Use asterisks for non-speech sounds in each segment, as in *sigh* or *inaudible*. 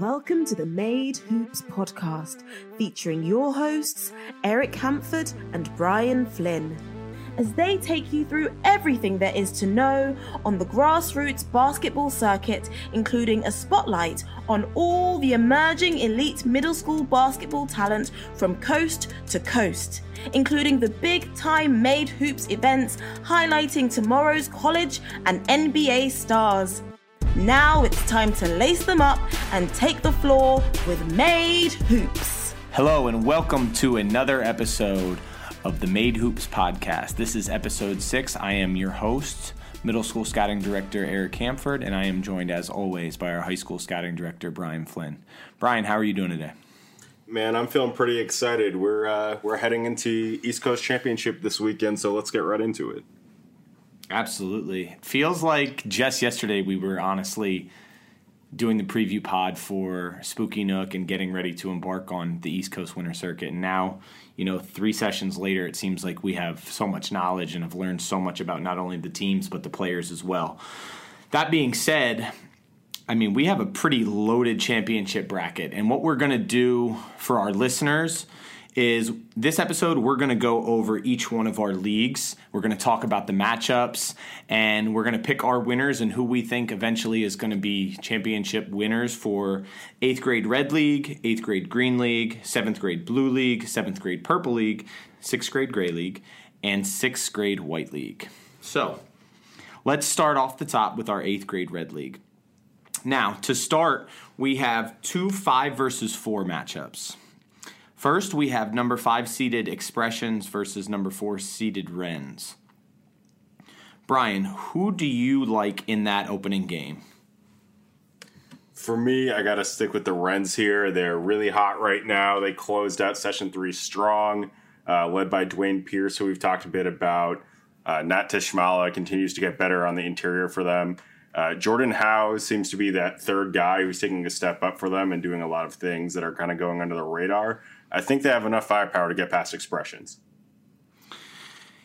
Welcome to the Made Hoops podcast, featuring your hosts, Eric Hampford and Brian Flinn, as they take you through everything there is to know on the grassroots basketball circuit, including a spotlight on all the emerging elite middle school basketball talent from coast to coast, including the big time Made Hoops events highlighting tomorrow's college and NBA stars. Now it's time to lace them up and take the floor with Made Hoops. Hello, and welcome to another episode of the Made Hoops podcast. This is episode six. I am your host, middle school scouting director Eric Hampford, and I am joined as always by our high school scouting director Brian Flinn. Brian, how are you doing today? Man, I'm feeling pretty excited. We're uh, we're heading into East Coast Championship this weekend, so let's get right into it. Absolutely. Feels like just yesterday we were honestly doing the preview pod for Spooky Nook and getting ready to embark on the East Coast Winter Circuit. And now, you know, three sessions later, it seems like we have so much knowledge and have learned so much about not only the teams, but the players as well. That being said, I mean, we have a pretty loaded championship bracket. And what we're going to do for our listeners is this episode we're going to go over each one of our leagues. We're going to talk about the matchups and we're going to pick our winners and who we think eventually is going to be championship winners for 8th grade Red League, 8th grade Green League, 7th grade Blue League, 7th grade Purple League, 6th grade Gray League, and 6th grade White League. So, let's start off the top with our 8th grade Red League. Now, to start, we have two 5 versus 4 matchups. First, we have number five seeded Expressions versus number four seeded Rens. Brian, who do you like in that opening game? For me, I got to stick with the Rens here. They're really hot right now. They closed out session three strong, uh, led by Dwayne Pierce, who we've talked a bit about. Uh, Nat Tishmala continues to get better on the interior for them. Uh, Jordan Howe seems to be that third guy who's taking a step up for them and doing a lot of things that are kind of going under the radar. I think they have enough firepower to get past expressions.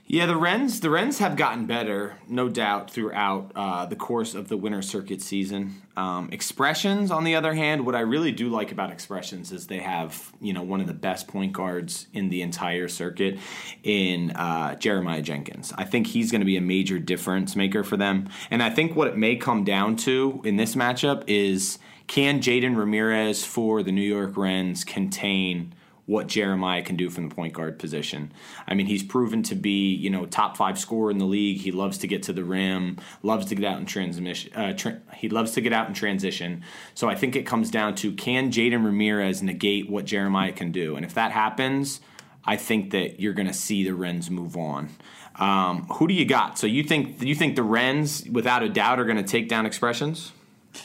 Yeah, the Rens the Rens have gotten better, no doubt, throughout uh, the course of the winter circuit season. Um, expressions, on the other hand, what I really do like about Expressions is they have you know one of the best point guards in the entire circuit in uh, Jeremiah Jenkins. I think he's going to be a major difference maker for them, and I think what it may come down to in this matchup is can Jaden Ramirez for the New York Rens contain what Jeremiah can do from the point guard position. I mean, he's proven to be, you know, top five scorer in the league. He loves to get to the rim, loves to get out in transmission. Uh, tra- he loves to get out in transition. So I think it comes down to can Jaden Ramirez negate what Jeremiah can do, and if that happens, I think that you're going to see the Rens move on. Um, who do you got? So you think you think the Rens, without a doubt, are going to take down Expressions?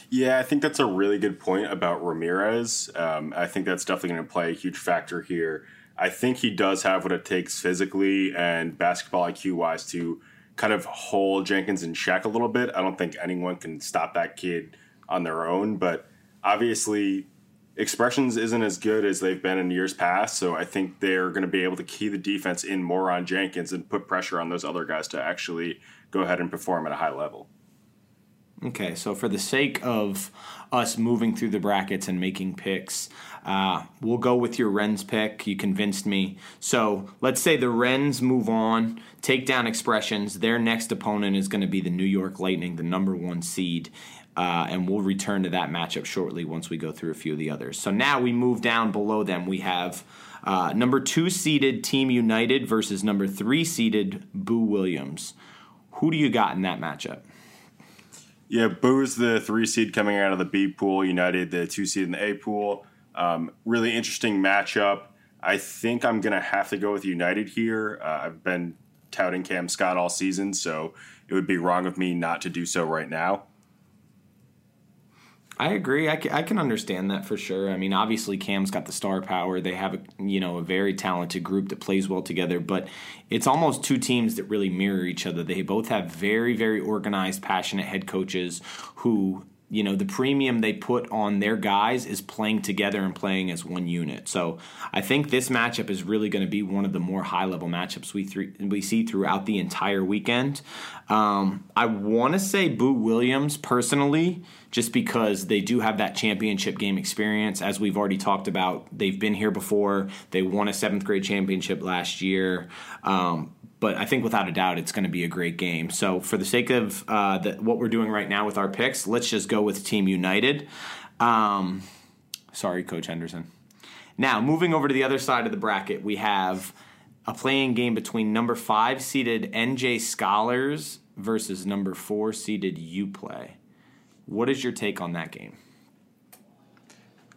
Yeah, I think that's a really good point about Ramirez. Um, I think that's definitely going to play a huge factor here. I think he does have what it takes physically and basketball IQ wise to kind of hold Jenkins in check a little bit. I don't think anyone can stop that kid on their own, but obviously expressions isn't as good as they've been in years past. So I think they're going to be able to key the defense in more on Jenkins and put pressure on those other guys to actually go ahead and perform at a high level. Okay, so for the sake of us moving through the brackets and making picks, uh, we'll go with your Rens pick. You convinced me. So let's say the Rens move on, take down expressions. Their next opponent is going to be the New York Lightning, the number one seed. Uh, and we'll return to that matchup shortly once we go through a few of the others. So now we move down below them. We have uh, number two seeded Team United versus number three seeded Boo Williams. Who do you got in that matchup? Yeah, Boo's the three seed coming out of the B pool, United the two seed in the A pool. Um, really interesting matchup. I think I'm going to have to go with United here. Uh, I've been touting Cam Scott all season, so it would be wrong of me not to do so right now. I agree. I can, I can understand that for sure. I mean, obviously Cam's got the star power. They have a you know a very talented group that plays well together. But it's almost two teams that really mirror each other. They both have very very organized, passionate head coaches who you know the premium they put on their guys is playing together and playing as one unit. So I think this matchup is really going to be one of the more high level matchups we th- we see throughout the entire weekend. Um, I want to say Boo Williams personally, just because they do have that championship game experience. As we've already talked about, they've been here before. They won a seventh grade championship last year. Um, but I think without a doubt it's going to be a great game. So for the sake of uh, the, what we're doing right now with our picks, let's just go with Team United. Um, sorry, Coach Henderson. Now moving over to the other side of the bracket, we have a playing game between number five seeded NJ Scholars versus number four seeded UPlay. What is your take on that game?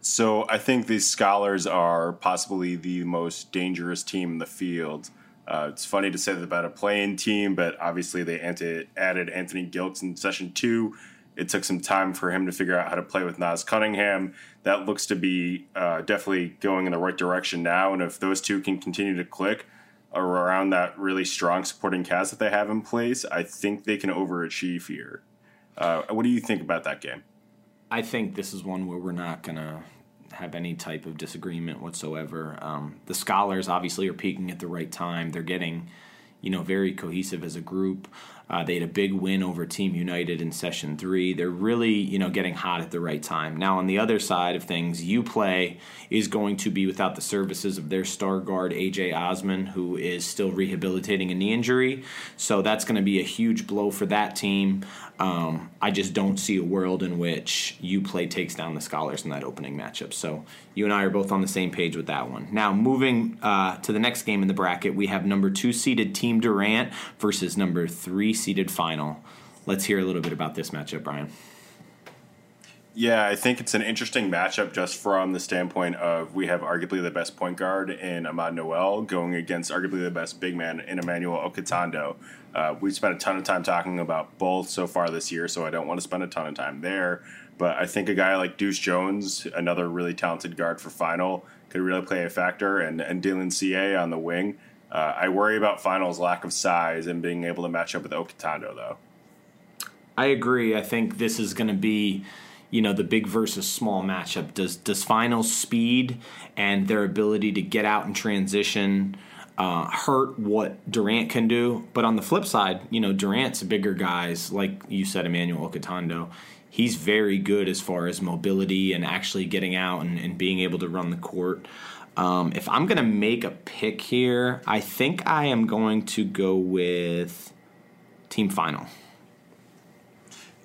So I think these scholars are possibly the most dangerous team in the field. Uh, it's funny to say that about a playing team, but obviously they added Anthony Gilkes in session two. It took some time for him to figure out how to play with Nas Cunningham. That looks to be uh, definitely going in the right direction now. And if those two can continue to click around that really strong supporting cast that they have in place, I think they can overachieve here. Uh, what do you think about that game? I think this is one where we're not going to have any type of disagreement whatsoever. Um, the scholars obviously are peaking at the right time. They're getting, you know, very cohesive as a group. Uh, they had a big win over Team United in session three. They're really, you know, getting hot at the right time. Now, on the other side of things, UPlay is going to be without the services of their star guard AJ Osman, who is still rehabilitating a knee injury. So that's going to be a huge blow for that team. Um, I just don't see a world in which UPlay takes down the Scholars in that opening matchup. So you and I are both on the same page with that one. Now, moving uh, to the next game in the bracket, we have number two seeded Team Durant versus number three seeded Final. Let's hear a little bit about this matchup, Brian. Yeah, I think it's an interesting matchup just from the standpoint of we have arguably the best point guard in Ahmad Noel going against arguably the best big man in Emmanuel Okutando. Uh, we've spent a ton of time talking about both so far this year, so I don't want to spend a ton of time there. But I think a guy like Deuce Jones, another really talented guard for final, could really play a factor, and, and Dylan CA on the wing. Uh, I worry about finals lack of size and being able to match up with Okutando, though. I agree. I think this is going to be you know the big versus small matchup. Does does finals speed and their ability to get out and transition uh, hurt what Durant can do? But on the flip side, you know Durant's bigger guys, like you said, Emmanuel Okutando. He's very good as far as mobility and actually getting out and, and being able to run the court. Um, if I'm going to make a pick here, I think I am going to go with team final.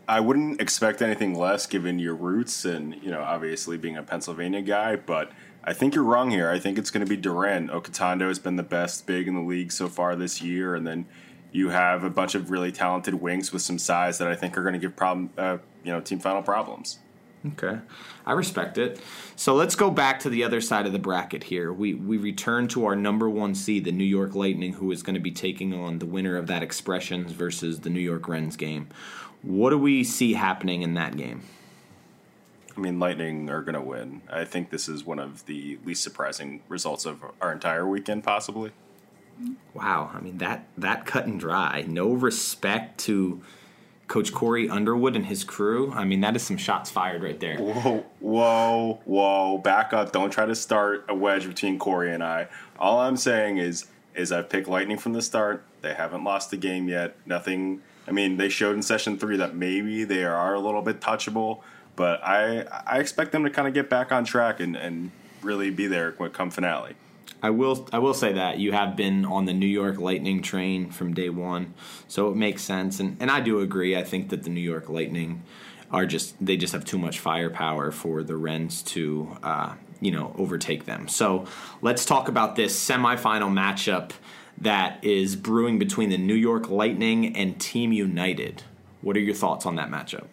I wouldn't expect anything less given your roots and, you know, obviously being a Pennsylvania guy, but I think you're wrong here. I think it's going to be Durant. Okutando has been the best big in the league so far this year, and then you have a bunch of really talented wings with some size that I think are going to give problem, uh, you know, team final problems. Okay, I respect it. So let's go back to the other side of the bracket here. We we return to our number one seed, the New York Lightning, who is going to be taking on the winner of that Expressions versus the New York Rens game. What do we see happening in that game? I mean, Lightning are going to win. I think this is one of the least surprising results of our entire weekend, possibly. Wow, I mean that that cut and dry. No respect to Coach Corey Underwood and his crew. I mean, that is some shots fired right there. Whoa, whoa, whoa! Back up! Don't try to start a wedge between Corey and I. All I'm saying is, is I picked Lightning from the start. They haven't lost the game yet. Nothing I mean, they showed in session three that maybe they are a little bit touchable, but I I expect them to kind of get back on track and, and really be there come finale. I will I will say that you have been on the New York Lightning train from day one, so it makes sense, and and I do agree. I think that the New York Lightning are just they just have too much firepower for the Rens to uh, you know overtake them. So let's talk about this semifinal matchup that is brewing between the New York Lightning and Team United. What are your thoughts on that matchup?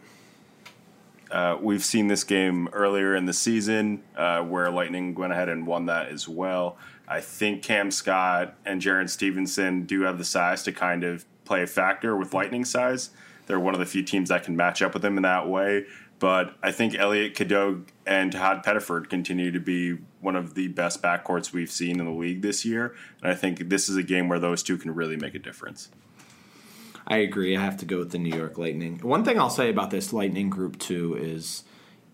Uh, we've seen this game earlier in the season uh, where Lightning went ahead and won that as well. I think Cam Scott and Jared Stevenson do have the size to kind of play a factor with Lightning size. They're one of the few teams that can match up with them in that way. But I think Elliot Cadeau and Tahaad Pettiford continue to be one of the best backcourts we've seen in the league this year. And I think this is a game where those two can really make a difference. I agree. I have to go with the New York Lightning. One thing I'll say about this Lightning group too is,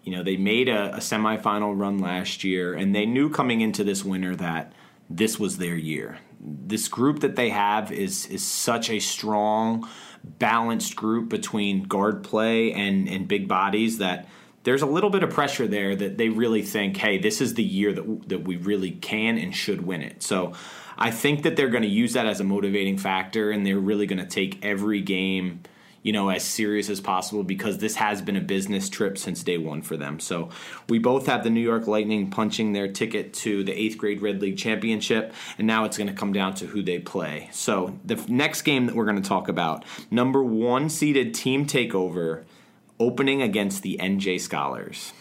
you know, they made a, a semifinal run last year, and they knew coming into this winter that this was their year. This group that they have is is such a strong, balanced group between guard play and and big bodies that there's a little bit of pressure there that they really think, hey, this is the year that that we really can and should win it. So I think that they're going to use that as a motivating factor, and they're really going to take every game, you know, as serious as possible because this has been a business trip since day one for them. So we both have the New York Lightning punching their ticket to the eighth grade Red League Championship, and now it's going to come down to who they play. So the next game that we're going to talk about, number one seeded team takeover, opening against the NJ Scholars.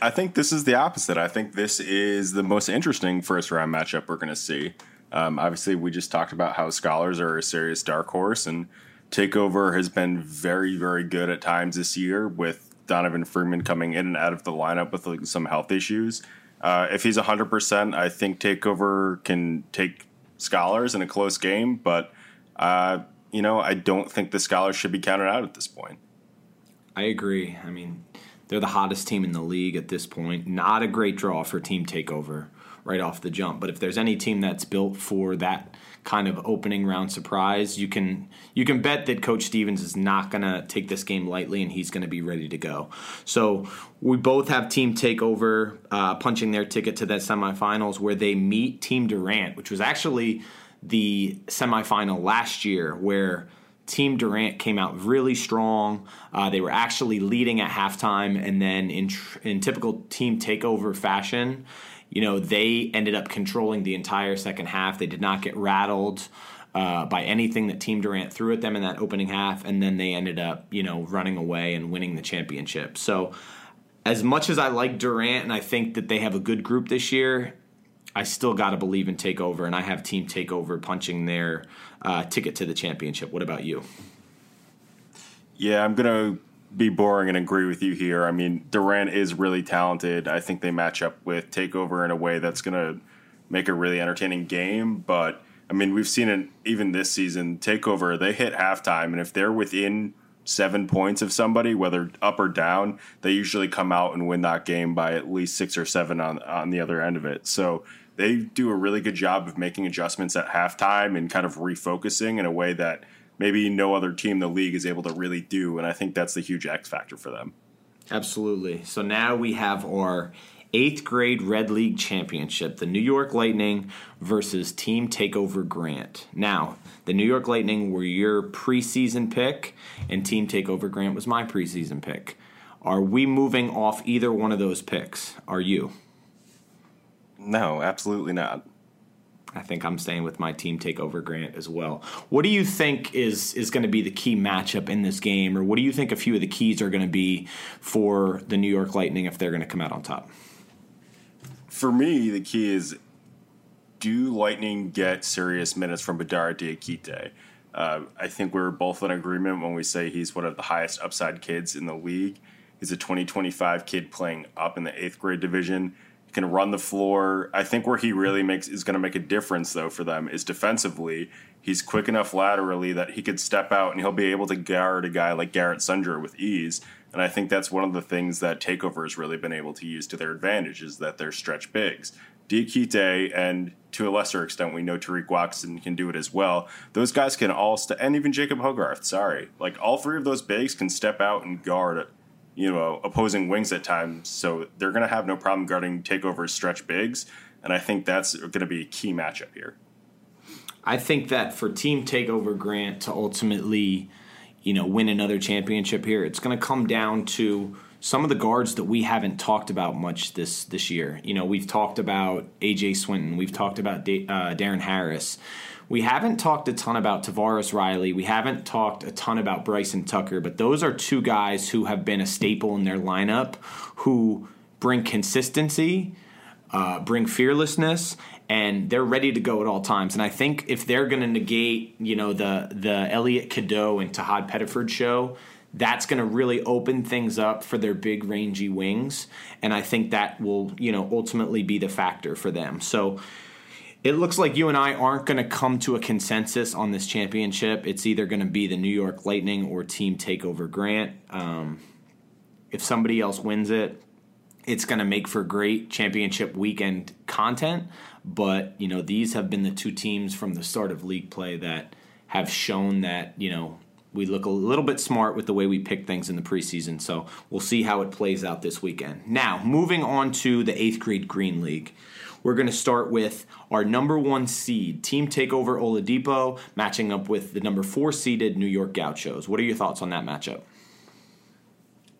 I think this is the opposite. I think this is the most interesting first round matchup we're going to see. Um, obviously, we just talked about how Scholars are a serious dark horse, and Takeover has been very, very good at times this year with Donovan Freeman coming in and out of the lineup with like, some health issues. Uh, if he's 100%, I think Takeover can take Scholars in a close game, but, uh, you know, I don't think the Scholars should be counted out at this point. I agree. I mean, they're the hottest team in the league at this point. Not a great draw for team takeover right off the jump. But if there's any team that's built for that kind of opening round surprise, you can you can bet that Coach Stevens is not going to take this game lightly, and he's going to be ready to go. So we both have Team Takeover uh, punching their ticket to that semifinals, where they meet Team Durant, which was actually the semifinal last year, where Team Durant came out really strong. Uh, they were actually leading at halftime, and then in tr- in typical team takeover fashion, you know they ended up controlling the entire second half. They did not get rattled. Uh, by anything that Team Durant threw at them in that opening half, and then they ended up, you know, running away and winning the championship. So, as much as I like Durant and I think that they have a good group this year, I still got to believe in Takeover, and I have Team Takeover punching their uh, ticket to the championship. What about you? Yeah, I'm gonna be boring and agree with you here. I mean, Durant is really talented. I think they match up with Takeover in a way that's gonna make a really entertaining game. But I mean, we've seen it even this season. Takeover, they hit halftime, and if they're within seven points of somebody, whether up or down, they usually come out and win that game by at least six or seven on on the other end of it. So they do a really good job of making adjustments at halftime and kind of refocusing in a way that maybe no other team in the league is able to really do. And I think that's the huge X factor for them. Absolutely. So now we have our eighth grade Red League Championship, the New York Lightning versus Team Takeover Grant. Now, the New York Lightning were your preseason pick, and Team Takeover Grant was my preseason pick. Are we moving off either one of those picks? Are you? No, absolutely not. I think I'm staying with my team takeover Grant as well. What do you think is is going to be the key matchup in this game, or what do you think a few of the keys are going to be for the New York Lightning if they're going to come out on top? For me, the key is do Lightning get serious minutes from Badara Diakite? Uh, I think we're both in agreement when we say he's one of the highest upside kids in the league. He's a 2025 kid playing up in the eighth grade division can run the floor. I think where he really makes is going to make a difference though for them is defensively. He's quick enough laterally that he could step out and he'll be able to guard a guy like Garrett Sundra with ease. And I think that's one of the things that Takeover has really been able to use to their advantage is that they're stretch bigs. Diakite and to a lesser extent, we know Tariq Watson can do it as well. Those guys can all, st- and even Jacob Hogarth, sorry. Like all three of those bigs can step out and guard you know opposing wings at times, so they're going to have no problem guarding takeovers stretch bigs, and I think that's going to be a key matchup here. I think that for Team Takeover Grant to ultimately, you know, win another championship here, it's going to come down to some of the guards that we haven't talked about much this this year. You know, we've talked about AJ Swinton, we've talked about uh, Darren Harris, we haven't talked a ton about Tavares Riley. We haven't talked a ton about Bryson Tucker, but those are two guys who have been a staple in their lineup who bring consistency, uh, bring fearlessness, and they're ready to go at all times. And I think if they're going to negate, you know, the the Elliot Cadeau and Tahaad Pettiford show, that's going to really open things up for their big rangy wings and i think that will you know ultimately be the factor for them so it looks like you and i aren't going to come to a consensus on this championship it's either going to be the new york lightning or team takeover grant um, if somebody else wins it it's going to make for great championship weekend content but you know these have been the two teams from the start of league play that have shown that you know we look a little bit smart with the way we pick things in the preseason. So we'll see how it plays out this weekend. Now, moving on to the eighth grade Green League. We're going to start with our number one seed, Team Takeover Oladipo, matching up with the number four seeded New York Gauchos. What are your thoughts on that matchup?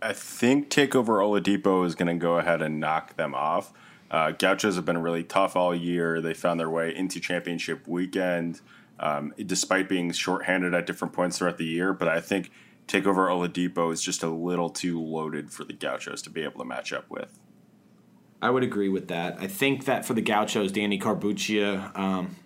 I think Takeover Oladipo is going to go ahead and knock them off. Uh, Gauchos have been really tough all year. They found their way into championship weekend um, despite being shorthanded at different points throughout the year. But I think Takeover Oladipo is just a little too loaded for the Gauchos to be able to match up with. I would agree with that. I think that for the Gauchos, Danny Carbuccia, um,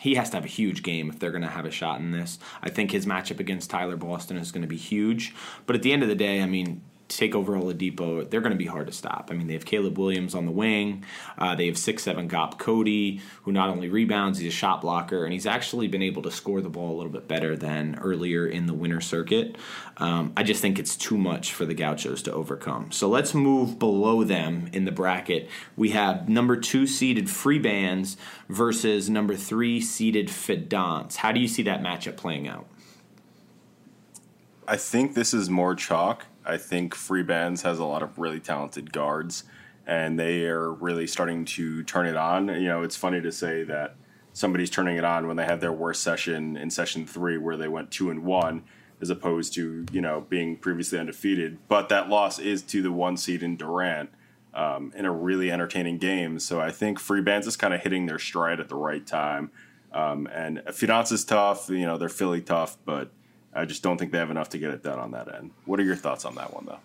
he has to have a huge game if they're going to have a shot in this. I think his matchup against Tyler Boston is going to be huge. But at the end of the day, I mean, take over Oladipo, they're going to be hard to stop. I mean, they have Caleb Williams on the wing. Uh, they have six seven Gop Cody, who not only rebounds, he's a shot blocker, and he's actually been able to score the ball a little bit better than earlier in the winter circuit. Um, I just think it's too much for the Gauchos to overcome. So let's move below them in the bracket. We have number two seeded Free Bands versus number three seeded Fidance. How do you see that matchup playing out? I think this is more chalk I think Free Bands has a lot of really talented guards, and they are really starting to turn it on. You know, it's funny to say that somebody's turning it on when they had their worst session in session three, where they went two and one, as opposed to you know being previously undefeated. But that loss is to the one seed in Durant. Um, in a really entertaining game. So I think Free Bands is kind of hitting their stride at the right time. Um, and Fidance is tough, you know, they're Philly tough, but I just don't think they have enough to get it done on that end. What are your thoughts on that one, though?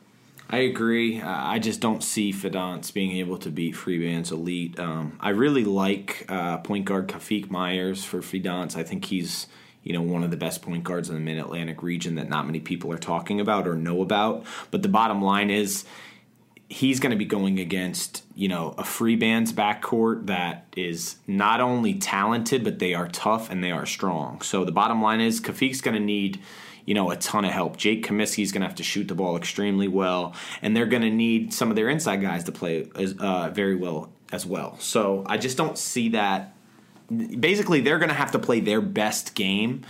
I agree. I just don't see Fidance being able to beat Freebands Elite. Um, I really like uh, point guard Kafik Myers for Fidance. I think he's you know one of the best point guards in the Mid Atlantic region that not many people are talking about or know about. But the bottom line is he's going to be going against you know a free bands backcourt that is not only talented but they are tough and they are strong. So the bottom line is Kafik's going to need you know a ton of help. Jake Comiskey's going to have to shoot the ball extremely well, and they're going to need some of their inside guys to play uh, very well as well. So I just don't see that. Basically, they're going to have to play their best game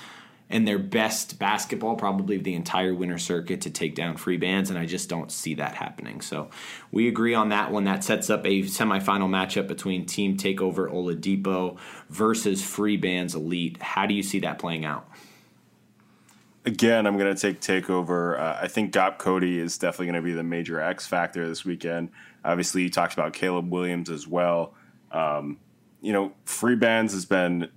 and their best basketball, probably the entire winter circuit, to take down free bands, and I just don't see that happening. So we agree on that one. That sets up a semifinal matchup between Team Takeover Oladipo versus Free Bands Elite. How do you see that playing out? Again, I'm going to take Takeover. Uh, I think Gop Cody is definitely going to be the major X factor this weekend. Obviously, you talked about Caleb Williams as well. Um, you know, Free Bands has been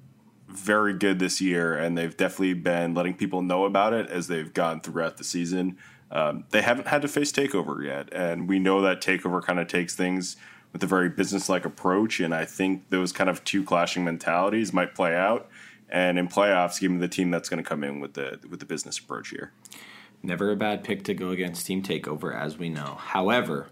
very good this year, and they've definitely been letting people know about it as they've gone throughout the season. Um, they haven't had to face Takeover yet, and we know that Takeover kind of takes things with a very business-like approach, and I think those kind of two clashing mentalities might play out. And in playoffs, give me the team that's going to come in with the with the business approach here. Never a bad pick to go against Team Takeover, as we know. However,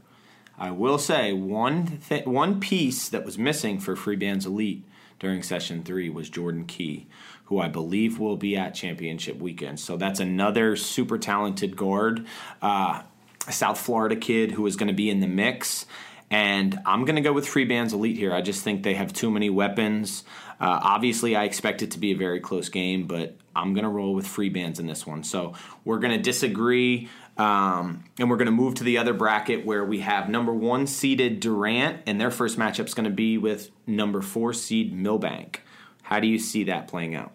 I will say one th- one piece that was missing for Free Bands Elite during session three was Jordan Key, who I believe will be at championship weekend. So that's another super talented guard, uh, South Florida kid who is going to be in the mix. And I'm going to go with Free Bands Elite here. I just think they have too many weapons. Uh, obviously, I expect it to be a very close game, but I'm going to roll with Free Bands in this one. So we're going to disagree. Um, and we're going to move to the other bracket where we have number one seeded Durant, and their first matchup is going to be with number four seed Milbank. How do you see that playing out?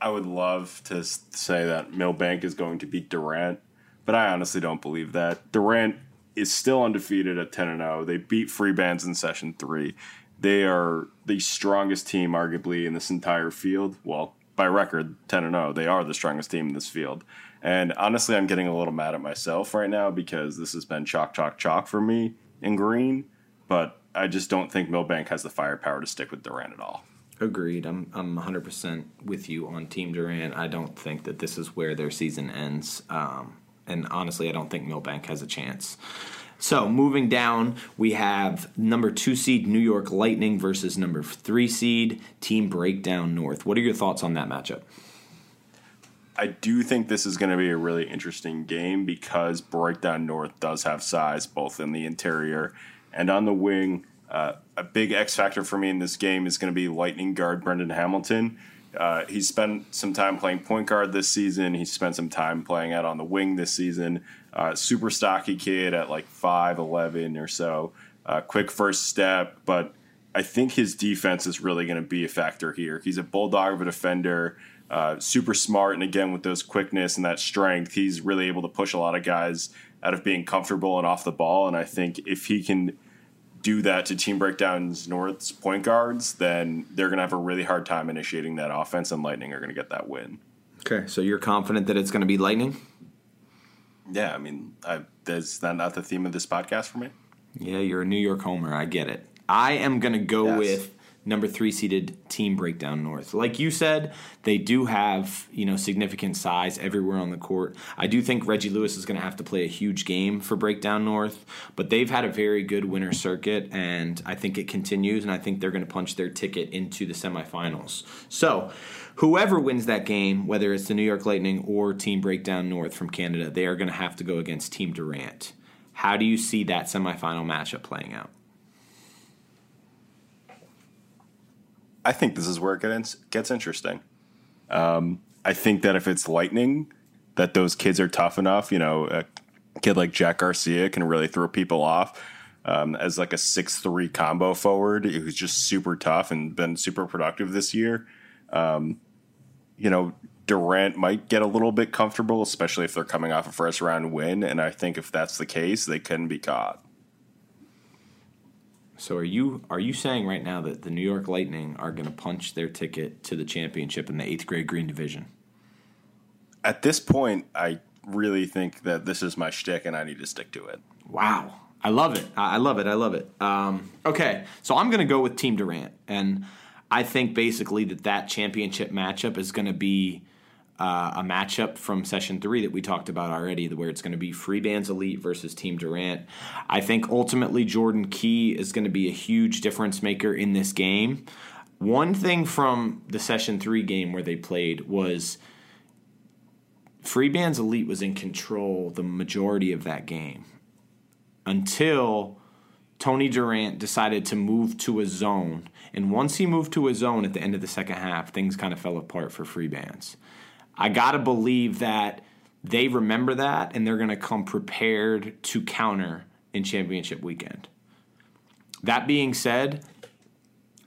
I would love to say that Milbank is going to beat Durant, but I honestly don't believe that. Durant is still undefeated at 10 and 0. They beat Free Bands in session 3. They are the strongest team arguably in this entire field. Well, by record 10 and 0. They are the strongest team in this field. And honestly, I'm getting a little mad at myself right now because this has been chalk, chalk, chalk for me in green. But I just don't think Milbank has the firepower to stick with Durant at all. Agreed. I'm I'm 100% with you on Team Durant. I don't think that this is where their season ends. Um, and honestly, I don't think Milbank has a chance. So moving down, we have number two seed New York Lightning versus number three seed Team Breakdown North. What are your thoughts on that matchup? I do think this is going to be a really interesting game because Breakdown North does have size both in the interior and on the wing. Uh, a big X factor for me in this game is going to be Lightning guard Brendan Hamilton. Uh, he's spent some time playing point guard this season. He spent some time playing out on the wing this season. Uh, super stocky kid at like 5'11 or so. Uh, quick first step, but I think his defense is really going to be a factor here. He's a bulldog of a defender, uh, super smart, and again, with those quickness and that strength, he's really able to push a lot of guys out of being comfortable and off the ball. And I think if he can do that to Team Breakdowns North's point guards, then they're going to have a really hard time initiating that offense, and Lightning are going to get that win. Okay, so you're confident that it's going to be Lightning? Yeah, I mean, I, is that not the theme of this podcast for me? Yeah, you're a New York homer. I get it. I am going to go Yes. with number three seeded Team Breakdown North. Like you said, they do have you know significant size everywhere on the court. I do think Reggie Lewis is going to have to play a huge game for Breakdown North, but they've had a very good winter circuit, and I think it continues. And I think they're going to punch their ticket into the semifinals. So. Whoever wins that game, whether it's the New York Lightning or Team Breakdown North from Canada, they are going to have to go against Team Durant. How do you see that semifinal matchup playing out? I think this is where it gets, gets interesting. Um, I think that if it's Lightning, that those kids are tough enough. You know, a kid like Jack Garcia can really throw people off um, as like a six three combo forward who's just super tough and been super productive this year. Um, you know, Durant might get a little bit comfortable, especially if they're coming off a first round win. And I think if that's the case, they can be caught. So are you are you saying right now that the New York Lightning are going to punch their ticket to the championship in the eighth grade Green Division? At this point, I really think that this is my shtick, and I need to stick to it. Wow, I love it. I love it. I love it. Um, okay, so I'm going to go with Team Durant, and I think basically that that championship matchup is going to be uh, a matchup from session three that we talked about already, where it's going to be Free Bands Elite versus Team Durant. I think ultimately Jordan Key is going to be a huge difference maker in this game. One thing from the session three game where they played was Free Bands Elite was in control the majority of that game until Tony Durant decided to move to a zone. And once he moved to a zone at the end of the second half, things kind of fell apart for free bands. I got to believe that they remember that and they're going to come prepared to counter in championship weekend. That being said,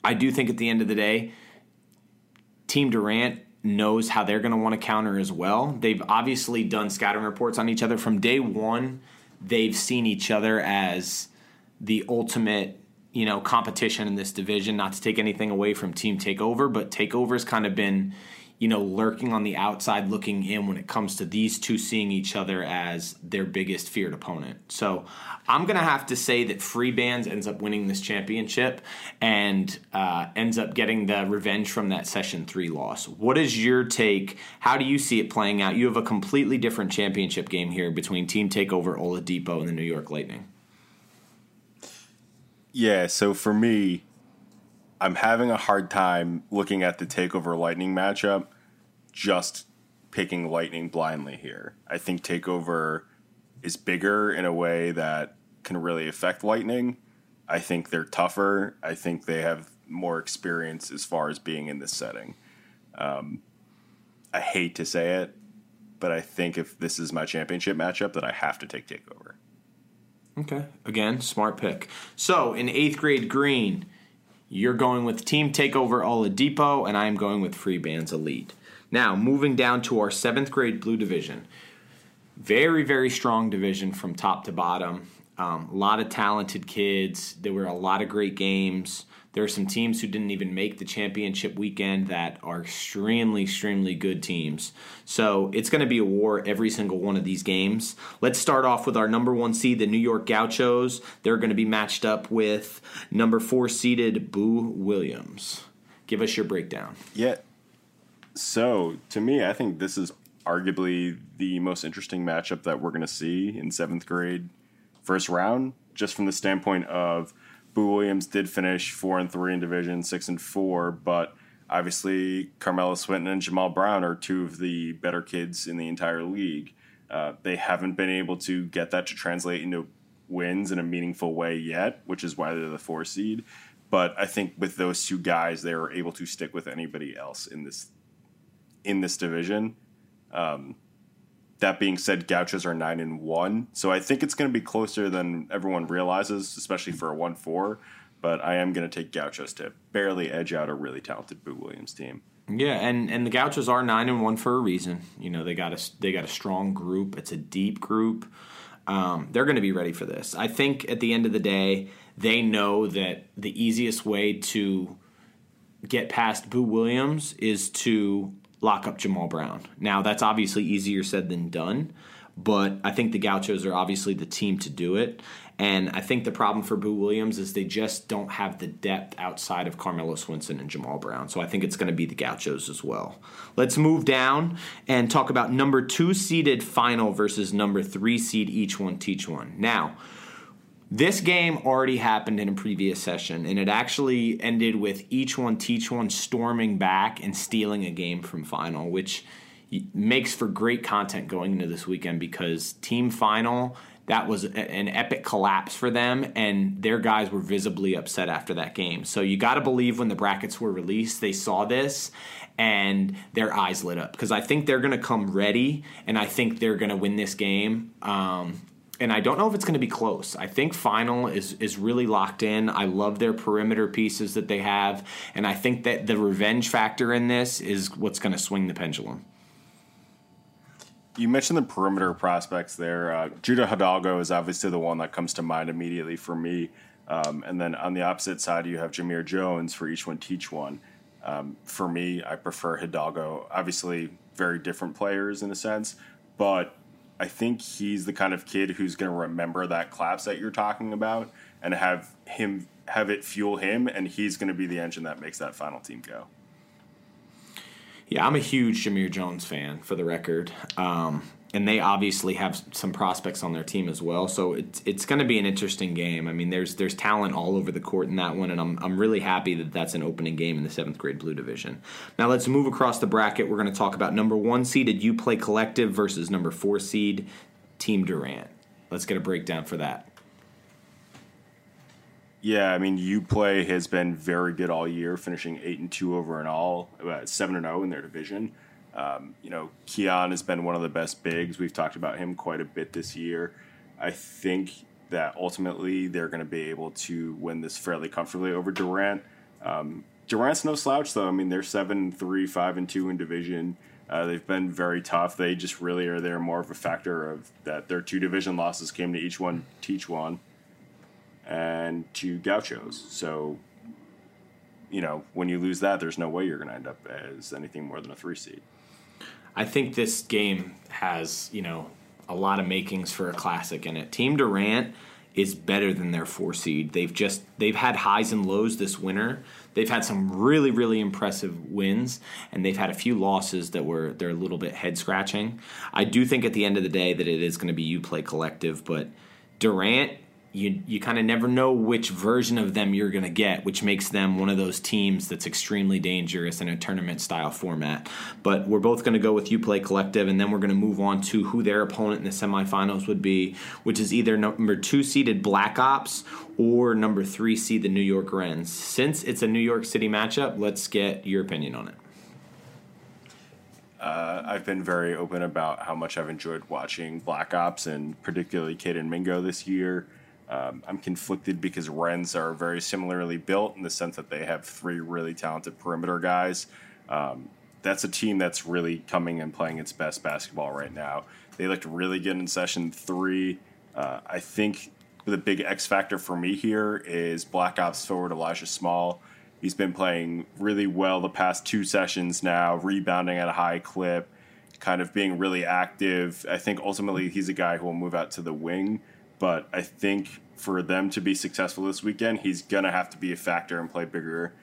I do think at the end of the day, Team Durant knows how they're going to want to counter as well. They've obviously done scouting reports on each other from day one. They've seen each other as the ultimate, you know, competition in this division. Not to take anything away from Team Takeover, but Takeover's kind of been, you know, lurking on the outside, looking in when it comes to these two seeing each other as their biggest feared opponent. So I'm gonna have to say that Free Bands ends up winning this championship and uh, ends up getting the revenge from that Session Three loss. What is your take? How do you see it playing out? You have a completely different championship game here between Team Takeover Oladipo and the New York Lightning. Yeah, so for me, I'm having a hard time looking at the Takeover Lightning matchup, just picking Lightning blindly here. I think Takeover is bigger in a way that can really affect Lightning. I think they're tougher. I think they have more experience as far as being in this setting. Um, I hate to say it, but I think if this is my championship matchup, that I have to take Takeover. Okay. Again, smart pick. So in eighth grade green, you're going with Team Takeover Oladipo, and I'm going with Free Bands Elite. Now, moving down to our seventh grade blue division. Very, very strong division from top to bottom. Um, a lot of talented kids. There were a lot of great games. There are some teams who didn't even make the championship weekend that are extremely, extremely good teams. So it's going to be a war every single one of these games. Let's start off with our number one seed, the New York Gauchos. They're going to be matched up with number four seeded Boo Williams. Give us your breakdown. Yeah. So to me, I think this is arguably the most interesting matchup that we're going to see in seventh grade first round, just from the standpoint of Boo Williams did finish four and three in division, six and four, but obviously Carmelo Swinton and Jamal Brown are two of the better kids in the entire league. Uh, they haven't been able to get that to translate into wins in a meaningful way yet, which is why they're the four seed. But I think with those two guys, they were able to stick with anybody else in this in this division. Um, that being said, Gauchos are nine and one, so I think it's going to be closer than everyone realizes, especially for a one four. But I am going to take Gauchos to barely edge out a really talented Boo Williams team. Yeah, and and the Gauchos are nine and one for a reason. You know, they got a they got a strong group. It's a deep group. Um, they're going to be ready for this. I think at the end of the day, they know that the easiest way to get past Boo Williams is to lock up Jamal Brown. Now, that's obviously easier said than done, but I think the Gauchos are obviously the team to do it. And I think the problem for Boo Williams is they just don't have the depth outside of Carmelo Swinson and Jamal Brown. So I think it's going to be the Gauchos as well. Let's move down and talk about number two seeded final versus number three seed each one teach one. Now, this game already happened in a previous session, and it actually ended with each one teach one storming back and stealing a game from final, which makes for great content going into this weekend because team final that was an epic collapse for them, and their guys were visibly upset after that game. So you got to believe when the brackets were released, they saw this and their eyes lit up because I think they're going to come ready, and I think they're going to win this game. Um, and I don't know if it's going to be close. I think final is is really locked in. I love their perimeter pieces that they have, and I think that the revenge factor in this is what's going to swing the pendulum you mentioned the perimeter prospects there. Uh, Judah Hidalgo is obviously the one that comes to mind immediately for me. Um, and then on the opposite side, you have Jamir Jones for each one teach one. Um, for me, I prefer Hidalgo. Obviously, very different players in a sense, but I think he's the kind of kid who's going to remember that collapse that you're talking about and have him have it fuel him, and he's going to be the engine that makes that final team go. Yeah, I'm a huge Jamir Jones fan, for the record. Um, and they obviously have some prospects on their team as well. So it's it's going to be an interesting game. I mean, there's there's talent all over the court in that one, and I'm I'm really happy that that's an opening game in the seventh grade blue division. Now let's move across the bracket. We're going to talk about number one seeded play Collective versus number four seed Team Durant. Let's get a breakdown for that. Yeah, I mean, UPlay has been very good all year, finishing eight and two over and all, uh, seven and zero oh in their division. Um, you know, Keon has been one of the best bigs. We've talked about him quite a bit this year. I think that ultimately they're going to be able to win this fairly comfortably over Durant. Um, Durant's no slouch, though. I mean, they're seven, three, five, and two in division. Uh, they've been very tough. They just really are there more of a factor of that their two division losses came to each one teach one and to Gauchos. So, you know, when you lose that, there's no way you're going to end up as anything more than a three seed. I think this game has, you know, a lot of makings for a classic in it. Team Durant is better than their four seed. They've just they've had highs and lows this winter. They've had some really really impressive wins and they've had a few losses that were they're a little bit head scratching. I do think at the end of the day that it is going to be UPlay collective, but Durant you you kind of never know which version of them you're going to get, which makes them one of those teams that's extremely dangerous in a tournament style format. But we're both going to go with UPlay Collective, and then we're going to move on to who their opponent in the semifinals would be, which is either number two seeded Black Ops or number three seed the New York Rens. Since it's a New York City matchup, let's get your opinion on it. Uh, I've been very open about how much I've enjoyed watching Black Ops and particularly Caden Mingo this year. Um, I'm conflicted because Rens are very similarly built in the sense that they have three really talented perimeter guys. Um, that's a team that's really coming and playing its best basketball right now. They looked really good in session three. Uh, I think the big X factor for me here is Black Ops forward Elijah Small. He's been playing really well the past two sessions now, rebounding at a high clip, kind of being really active. I think ultimately he's a guy who will move out to the wing but I think for them to be successful this weekend, he's gonna have to be a factor and play bigger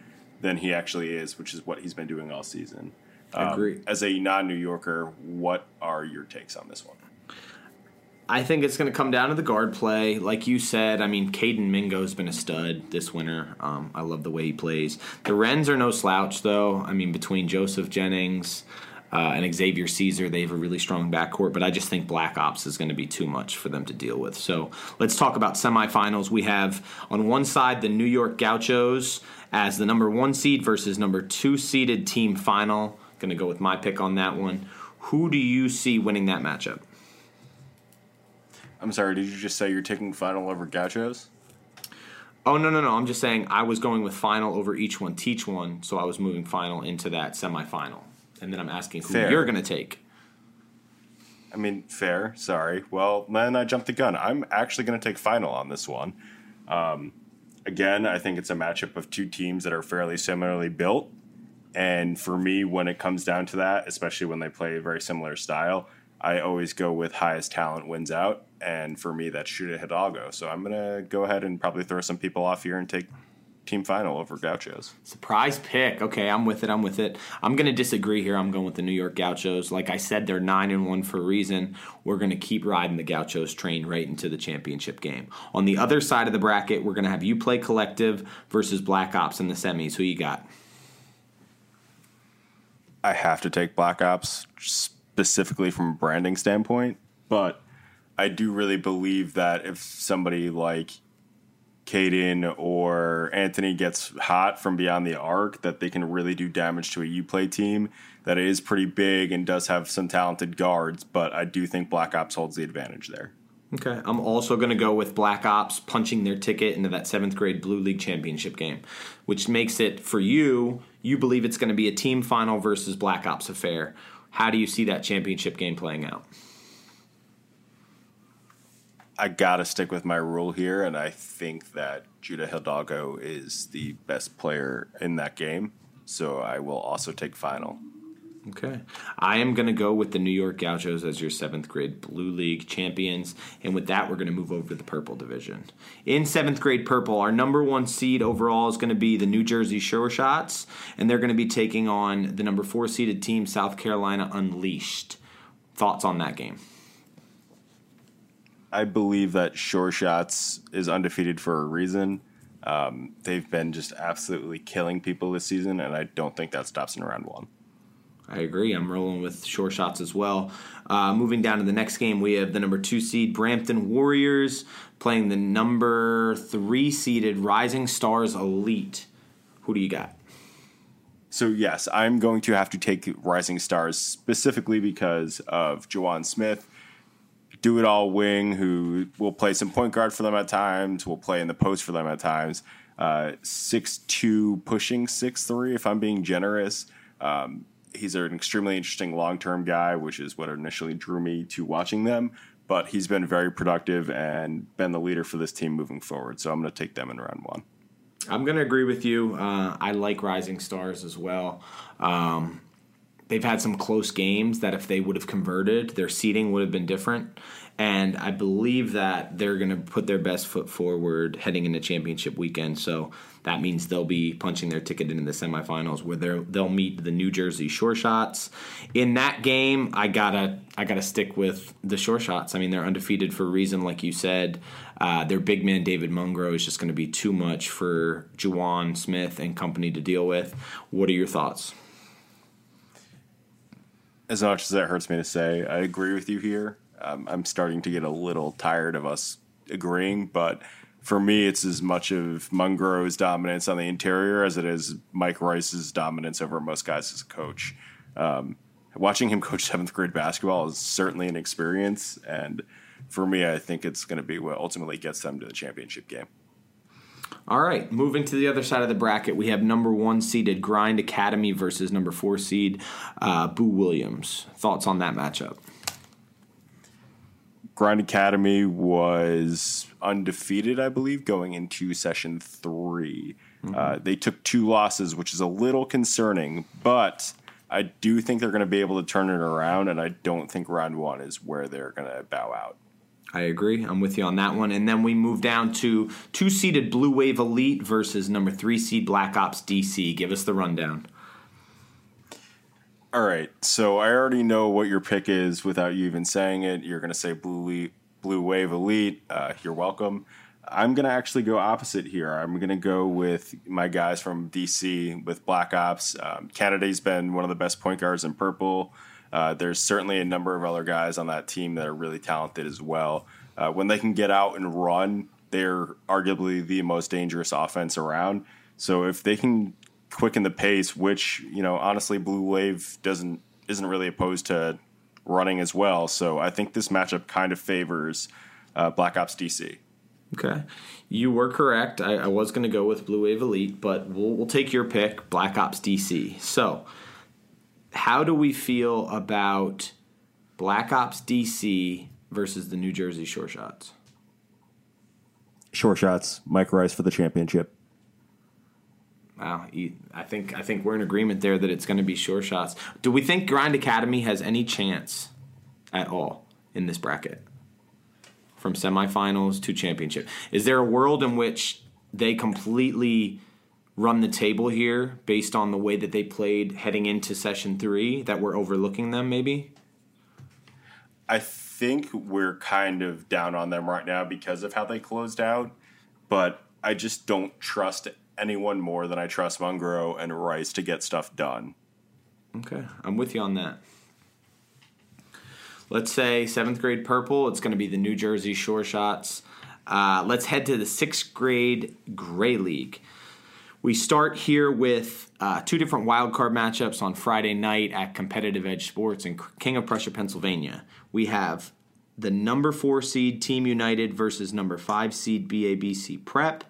than he actually is, which is what he's been doing all season. Um, Agree. As a non-New Yorker, what are your takes on this one? I think it's going to come down to the guard play. Like you said, I mean, Caden Mingo's been a stud this winter. Um, I love the way he plays. The Rens are no slouch, though. I mean, between Joseph Jennings uh, and Xavier Caesar, they have a really strong backcourt, but I just think Black Ops is going to be too much for them to deal with. So let's talk about semifinals. We have on one side the New York Gauchos as the number one seed versus number two seeded team final. Going to go with my pick on that one. Who do you see winning that matchup? I'm sorry, did you just say you're taking final over Gauchos? Oh no no no! I'm just saying I was going with final over each one, teach one, so I was moving final into that semifinal, and then I'm asking who Fair. you're going to take. I mean, fair. Sorry. Well, then I jumped the gun. I'm actually going to take final on this one. Um, again, I think it's a matchup of two teams that are fairly similarly built. And for me, when it comes down to that, especially when they play a very similar style, I always go with highest talent wins out. And for me, that's Judah Hidalgo. So I'm going to go ahead and probably throw some people off here and take team final over Gauchos. Surprise pick. Okay, I'm with it. I'm with it. I'm going to disagree here. I'm going with the New York Gauchos. Like I said, they're nine and one for a reason. We're going to keep riding the Gauchos train right into the championship game. On the other side of the bracket, we're going to have UPlay collective versus Black Ops in the semis. Who you got? I have to take Black Ops specifically from a branding standpoint, but I do really believe that if somebody like Caden or Anthony gets hot from beyond the arc, that they can really do damage to a play team that is pretty big and does have some talented guards, but I do think Black Ops holds the advantage there. Okay. I'm also going to go with Black Ops punching their ticket into that seventh grade Blue League championship game, which makes it for you, you believe it's going to be a team final versus Black Ops affair. How do you see that championship game playing out? I gotta stick with my rule here, and I think that Judah Hidalgo is the best player in that game. So I will also take final. Okay. I am going to go with the New York Gauchos as your seventh grade Blue League champions. And with that, we're going to move over to the Purple Division. In seventh grade Purple, our number one seed overall is going to be the New Jersey Sure Shots. And they're going to be taking on the number four seeded team, South Carolina Unleashed. Thoughts on that game? I believe that Sure Shots is undefeated for a reason. Um, they've been just absolutely killing people this season, and I don't think that stops in round one. I agree. I'm rolling with Sure Shots as well. Uh, moving down to the next game, we have the number two seed Brampton Warriors playing the number three seeded Rising Stars Elite. Who do you got? So yes, I'm going to have to take Rising Stars specifically because of Jawan Smith, do it all wing who will play some point guard for them at times, will play in the post for them at times. Uh, six two pushing six three if I'm being generous. Um, he's an extremely interesting long term guy, which is what initially drew me to watching them. But he's been very productive and been the leader for this team moving forward. So I'm going to take them in round one. I'm going to agree with you. Uh, I like Rising Stars as well. Um, they've had some close games that if they would have converted, their seating would have been different. And I believe that they're going to put their best foot forward heading into championship weekend. So that means they'll be punching their ticket into the semifinals where they'll meet the New Jersey Sure Shots. In that game, I gotta I gotta stick with the Sure Shots. I mean, they're undefeated for a reason, like you said. Uh, their big man David Mungro is just going to be too much for Juwan Smith and company to deal with. What are your thoughts? As much as that hurts me to say, I agree with you here. Um, I'm starting to get a little tired of us agreeing, but for me, it's as much of Mungro's dominance on the interior as it is Mike Rice's dominance over most guys as a coach. Um, watching him coach seventh grade basketball is certainly an experience, and for me, I think it's going to be what ultimately gets them to the championship game. All right, moving to the other side of the bracket, we have number one seeded Grind Academy versus number four seed uh, Boo Williams. Thoughts on that matchup? Grind Academy was undefeated, I believe, going into session 3 Uh, they took two losses, which is a little concerning, but I do think they're going to be able to turn it around, and I don't think round one is where they're going to bow out. I agree. I'm with you on that one. And then we move down to two seeded Blue Wave Elite versus number three seed Black Ops DC. Give us the rundown. All right. So I already know what your pick is without you even saying it. You're going to say Blue, Blue Wave Elite. Uh, you're welcome. I'm going to actually go opposite here. I'm going to go with my guys from DC with Black Ops. Um, Kennedy's been one of the best point guards in purple. Uh, there's certainly a number of other guys on that team that are really talented as well. Uh, when they can get out and run, they're arguably the most dangerous offense around. So if they can quicken the pace, which you know honestly, Blue Wave doesn't isn't really opposed to running as well. So I think this matchup kind of favors uh, Black Ops DC. Okay, you were correct. I, I was going to go with Blue Wave Elite, but we'll, we'll take your pick, Black Ops DC. So how do we feel about Black Ops DC versus the New Jersey Sure Shots? Sure Shots, Mike Rice for the championship. Wow, I think I think we're in agreement there that it's going to be Sure Shots. Do we think Grind Academy has any chance at all in this bracket? From semifinals to championship, is there a world in which they completely run the table here based on the way that they played heading into session three that we're overlooking them maybe? I think we're kind of down on them right now because of how they closed out, but I just don't trust anyone more than I trust Mungro and Rice to get stuff done. Okay, I'm with you on that. Let's say seventh grade purple, it's going to be the New Jersey Sure Shots. Uh, let's head to the sixth grade Gray League. We start here with uh, two different wildcard matchups on Friday night at Competitive Edge Sports in King of Prussia, Pennsylvania. We have the number four seed Team United versus number five seed BABC Prep.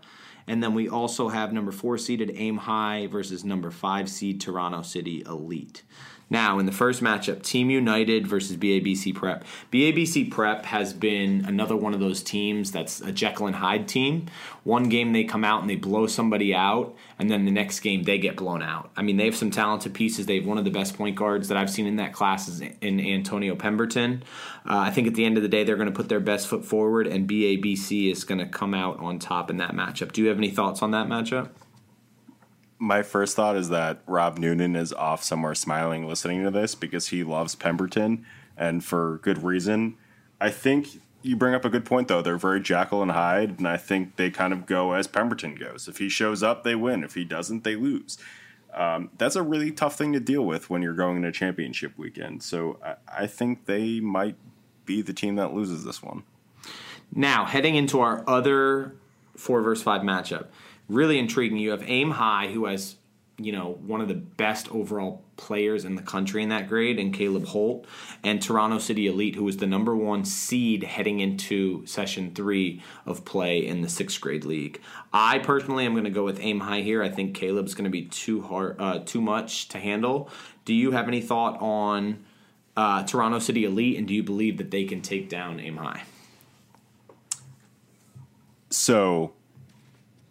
And then we also have number four seeded Aim High versus number five seed Toronto City Elite. Now, in the first matchup, Team United versus BABC Prep. BABC Prep has been another one of those teams that's a Jekyll and Hyde team. One game they come out and they blow somebody out, and then the next game they get blown out. I mean, they have some talented pieces. They have one of the best point guards that I've seen in that class is in Antonio Pemberton. Uh, I think at the end of the day, they're going to put their best foot forward, and BABC is going to come out on top in that matchup. Do you have any thoughts on that matchup? My first thought is that Rob Noonan is off somewhere smiling listening to this because he loves Pemberton and for good reason. I think you bring up a good point though. They're very Jekyll and Hyde, and I think they kind of go as Pemberton goes. If he shows up, they win. If he doesn't, they lose. Um, that's a really tough thing to deal with when you're going into championship weekend. So I, I think they might be the team that loses this one. Now heading into our other four versus five matchup really intriguing. You have Aim High, who has you know one of the best overall players in the country in that grade, and Caleb Holt, and Toronto City Elite, who was the number one seed heading into session three of play in the sixth grade league. I personally am going to go with Aim High here. I think Caleb's going to be too hard, uh, too much to handle. Do you have any thought on uh, Toronto City Elite, and do you believe that they can take down Aim High? So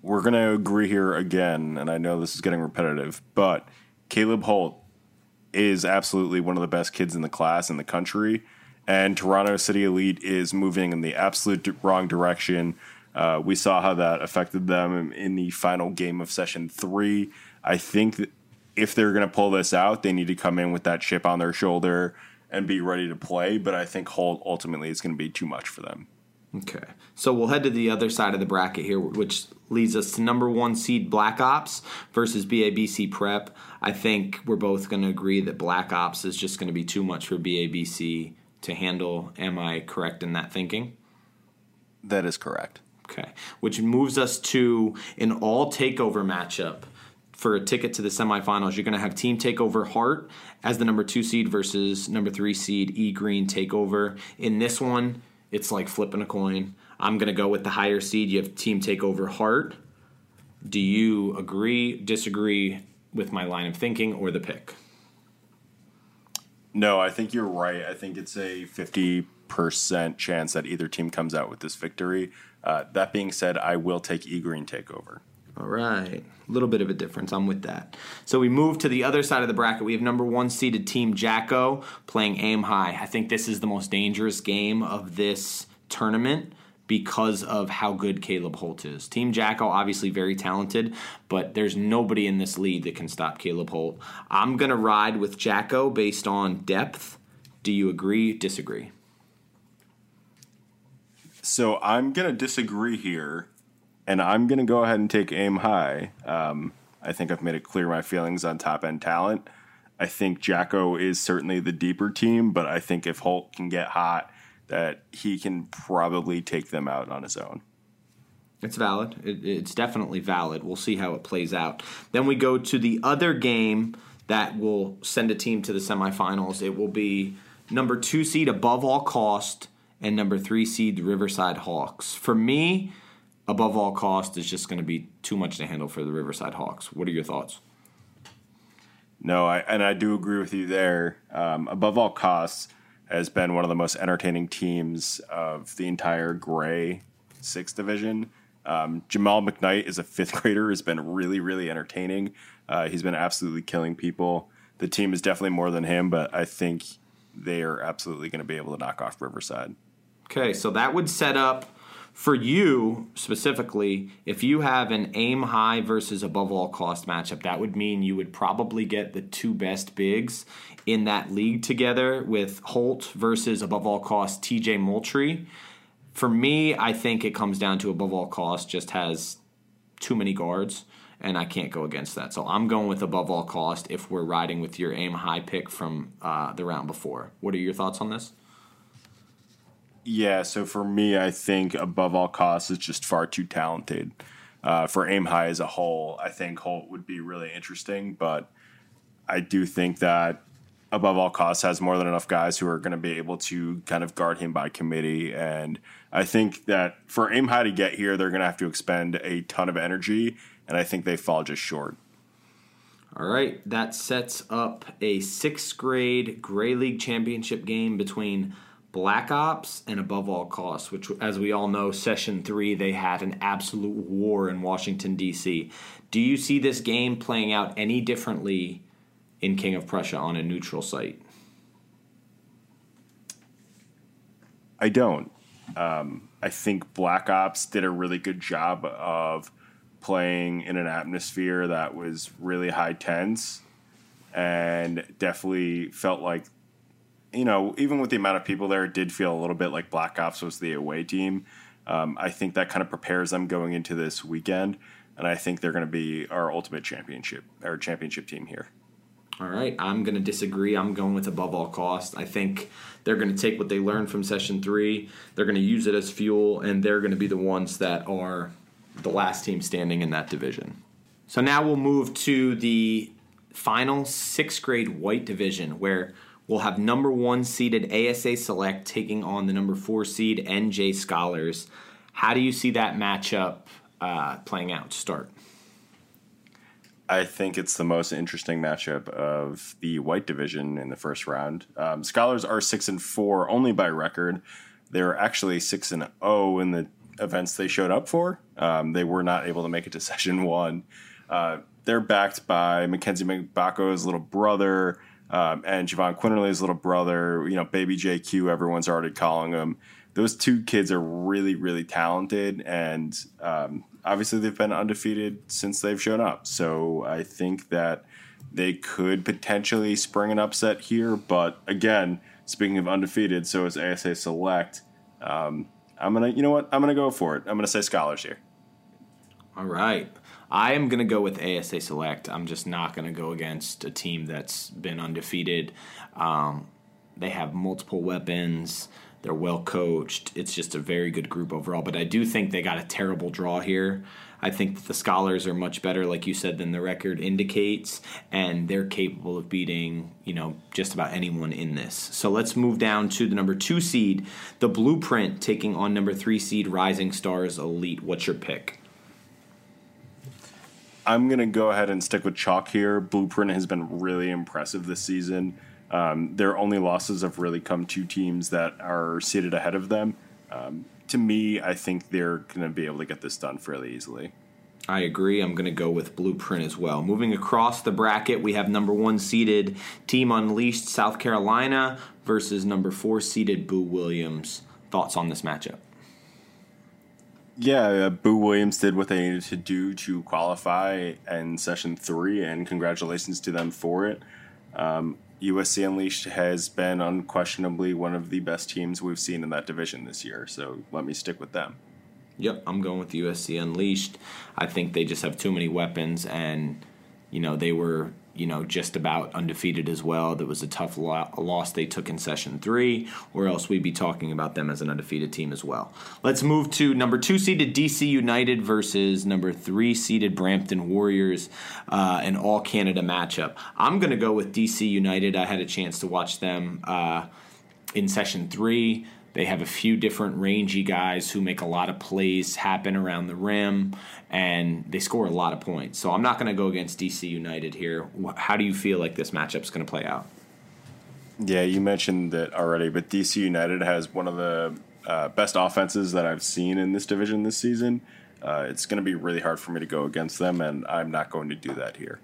we're going to agree here again, and I know this is getting repetitive, but Caleb Holt is absolutely one of the best kids in the class in the country, and Toronto City Elite is moving in the absolute wrong direction. Uh, we saw how that affected them in the final game of session three. I think if they're going to pull this out, they need to come in with that chip on their shoulder and be ready to play. But I think Holt ultimately is going to be too much for them. Okay. So we'll head to the other side of the bracket here, which leads us to number one seed Black Ops versus BABC Prep. I think we're both going to agree that Black Ops is just going to be too much for BABC to handle. Am I correct in that thinking? That is correct. Okay. Which moves us to an all takeover matchup. For a ticket to the semifinals, you're going to have Team Takeover Heart as the number two seed versus number three seed E Green Takeover. In this one, it's like flipping a coin. I'm going to go with the higher seed. You have team takeover heart. Do you agree, disagree with my line of thinking or the pick? No, I think you're right. I think it's a 50% chance that either team comes out with this victory. Uh, that being said, I will take E Green takeover. All right. A little bit of a difference. I'm with that. So we move to the other side of the bracket. We have number one seeded Team Jacko playing Aim High. I think this is the most dangerous game of this tournament because of how good Caleb Holt is. Team Jacko, obviously very talented, but there's nobody in this league that can stop Caleb Holt. I'm going to ride with Jacko based on depth. Do you agree, disagree? So I'm going to disagree here, and I'm going to go ahead and take aim high. Um, I think I've made it clear my feelings on top end talent. I think Jacko is certainly the deeper team, but I think if Holt can get hot, that he can probably take them out on his own. It's valid. It, it's definitely valid. We'll see how it plays out. Then we go to the other game that will send a team to the semifinals. It will be number two seed above all cost and number three seed the Riverside Hawks. For me, above all cost is just going to be too much to handle for the Riverside Hawks. What are your thoughts? No, I, and I do agree with you there. Um, above all costs has been one of the most entertaining teams of the entire Gray Six Division. Um, Jamal McKnight is a fifth grader. Has been really, really entertaining. Uh, he's been absolutely killing people. The team is definitely more than him, but I think they are absolutely going to be able to knock off Riverside. Okay, so that would set up for you specifically, if you have an aim high versus above all cost matchup, that would mean you would probably get the two best bigs in that league together with Holt versus above all cost TJ Moultrie. For me, I think it comes down to above all cost just has too many guards, and I can't go against that. So I'm going with above all cost if we're riding with your aim high pick from uh, the round before. What are your thoughts on this? Yeah, so for me, I think above all costs is just far too talented. Uh, for aim high as a whole, I think Holt would be really interesting, but I do think that above all costs has more than enough guys who are going to be able to kind of guard him by committee. And I think that for aim high to get here, they're going to have to expend a ton of energy, and I think they fall just short. All right, that sets up a sixth grade Gray League championship game between Black Ops and Above All Costs, which, as we all know, Session 3, they had an absolute war in Washington, D.C. Do you see this game playing out any differently in King of Prussia on a neutral site? I don't. Um, I think Black Ops did a really good job of playing in an atmosphere that was really high tense and definitely felt like you know, even with the amount of people there, it did feel a little bit like Black Ops was the away team. Um, I think that kind of prepares them going into this weekend, and I think they're going to be our ultimate championship, our championship team here. All right, I'm going to disagree. I'm going with above all cost. I think they're going to take what they learned from session three, they're going to use it as fuel, and they're going to be the ones that are the last team standing in that division. So now we'll move to the final sixth grade white division, where We'll have number one seeded ASA Select taking on the number four seed NJ Scholars. How do you see that matchup uh, playing out to start? I think it's the most interesting matchup of the white division in the first round. Um, Scholars are six and four only by record. They're actually six and zero oh in the events they showed up for. Um, they were not able to make it to *laughs* session one. Uh, they're backed by Mackenzie Mgbako's little brother, um, and Jahvon Quinerly's little brother, you know, baby JQ, everyone's already calling him. Those two kids are really, really talented, and um, obviously they've been undefeated since they've shown up. So I think that they could potentially spring an upset here. But again, speaking of undefeated, so is ASA Select. Um, I'm gonna, you know what? I'm gonna go for it. I'm gonna say Scholars here. All right. I am going to go with ASA Select. I'm just not going to go against a team that's been undefeated. Um, they have multiple weapons. They're well coached. It's just a very good group overall. But I do think they got a terrible draw here. I think that the scholars are much better, like you said, than the record indicates, and they're capable of beating, you know, just about anyone in this. So let's move down to the number two seed, the Blueprint, taking on number three seed Rising Stars Elite. What's your pick? I'm going to go ahead and stick with chalk here. Blueprint has been really impressive this season. Um, their only losses have really come to teams that are seated ahead of them. Um, to me, I think they're going to be able to get this done fairly easily. I agree. I'm going to go with Blueprint as well. Moving across the bracket, we have number one seeded Team Unleashed South Carolina versus number four seeded Boo Williams thoughts on this matchup? Yeah, uh, Boo Williams did what they needed to do to qualify in session three, and congratulations to them for it. Um, USC Unleashed has been unquestionably one of the best teams we've seen in that division this year, so let me stick with them. Yep, I'm going with USC Unleashed. I think they just have too many weapons, and you know they were you know, just about undefeated as well. That was a tough lo- loss they took in session three, or else we'd be talking about them as an undefeated team as well. Let's move to number two seeded DC United versus number three seeded Brampton Warriors, uh, an all Canada matchup. I'm going to go with DC United. I had a chance to watch them uh, in session three. They have a few different rangy guys who make a lot of plays happen around the rim, and they score a lot of points. So I'm not going to go against DC United here. How do you feel like this matchup's going to play out? Yeah, you mentioned it already, but DC United has one of the uh, best offenses that I've seen in this division this season. Uh, it's going to be really hard for me to go against them, and I'm not going to do that here.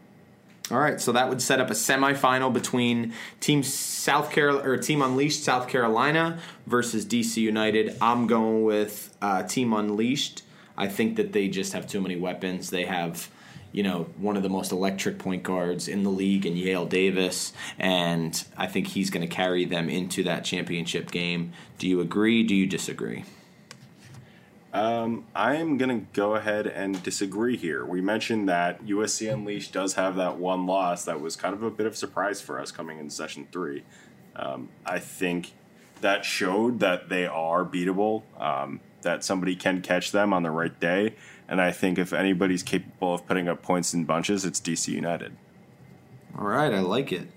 All right, so that would set up a semifinal between Team South Carolina or Team Unleashed South Carolina versus DC United. I'm going with uh, Team Unleashed. I think that they just have too many weapons. They have, you know, one of the most electric point guards in the league in Yale Davis, and I think he's going to carry them into that championship game. Do you agree? Do you disagree? Um, I'm going to go ahead and disagree here. We mentioned that USC Unleashed does have that one loss that was kind of a bit of a surprise for us coming in session three. Um, I think that showed that they are beatable, um, that somebody can catch them on the right day. And I think if anybody's capable of putting up points in bunches, it's DC United. All right, I like it.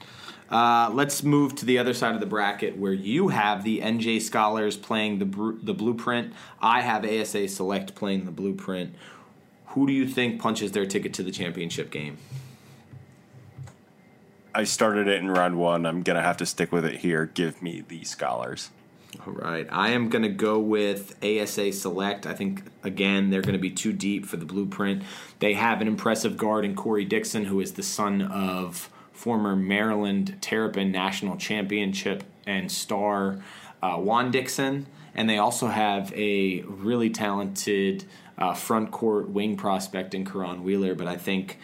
Uh, let's move to the other side of the bracket where you have the NJ Scholars playing the the Blueprint. I have ASA Select playing the Blueprint. Who do you think punches their ticket to the championship game? I started it in round one. I'm gonna have to stick with it here. Give me the Scholars. All right. I am going to go with ASA Select. I think, again, they're going to be too deep for the blueprint. They have an impressive guard in Corey Dixon, who is the son of former Maryland Terrapin National Championship and star uh, Juan Dixon. And they also have a really talented uh, front court wing prospect in Karan Wheeler. But I think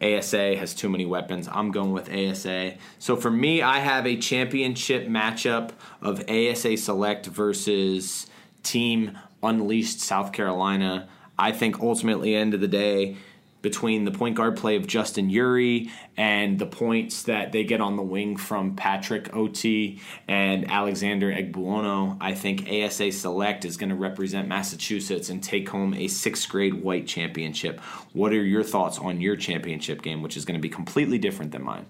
ASA has too many weapons. I'm going with ASA. So for me, I have a championship matchup of ASA Select versus Team Unleashed South Carolina. I think ultimately, end of the day, between the point guard play of Justin Uri and the points that they get on the wing from Patrick Ot and Alexander Egbuono, I think ASA Select is going to represent Massachusetts and take home a sixth grade white championship. What are your thoughts on your championship game, which is going to be completely different than mine?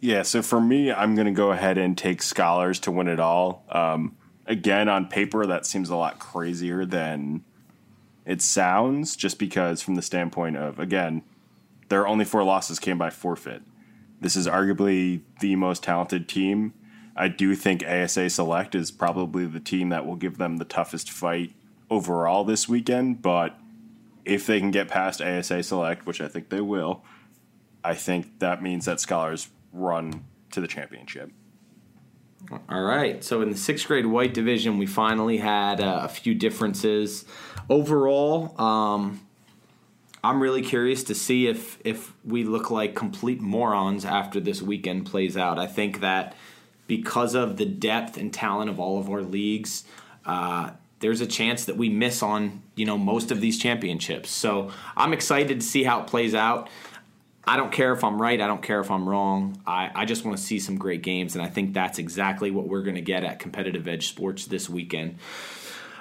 Yeah, so for me, I'm going to go ahead and take Scholars to win it all. Um, again, on paper, that seems a lot crazier than it sounds just because from the standpoint of again their only four losses came by forfeit. This is arguably the most talented team. I do think asa select is probably the team that will give them the toughest fight overall this weekend but if they can get past asa select which i think they will i think that means that scholars run to the championship all right. So in the sixth grade white division, we finally had uh, a few differences. Overall, um, I'm really curious to see if if we look like complete morons after this weekend plays out. I think that because of the depth and talent of all of our leagues, uh, there's a chance that we miss on you know most of these championships. So I'm excited to see how it plays out. I don't care if I'm right. I don't care if I'm wrong. I, I just want to see some great games, and I think that's exactly what we're going to get at Competitive Edge Sports this weekend.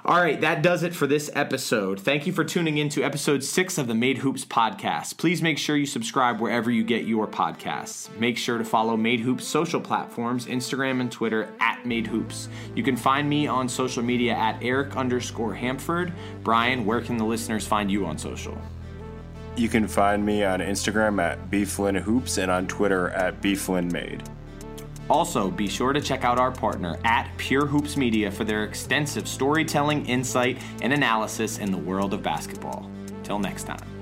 All right, that does it for this episode. Thank you for tuning in to episode six of the Made Hoops podcast. Please make sure you subscribe wherever you get your podcasts. Make sure to follow Made Hoops social platforms, Instagram and Twitter at Made Hoops. You can find me on social media at Eric underscore Hampford. Brian, where can the listeners find you on social? You can find me on Instagram at BFlinnHoops and on Twitter at BFlinnMade. Also, be sure to check out our partner at Pure Hoops Media for their extensive storytelling, insight, and analysis in the world of basketball. Till next time.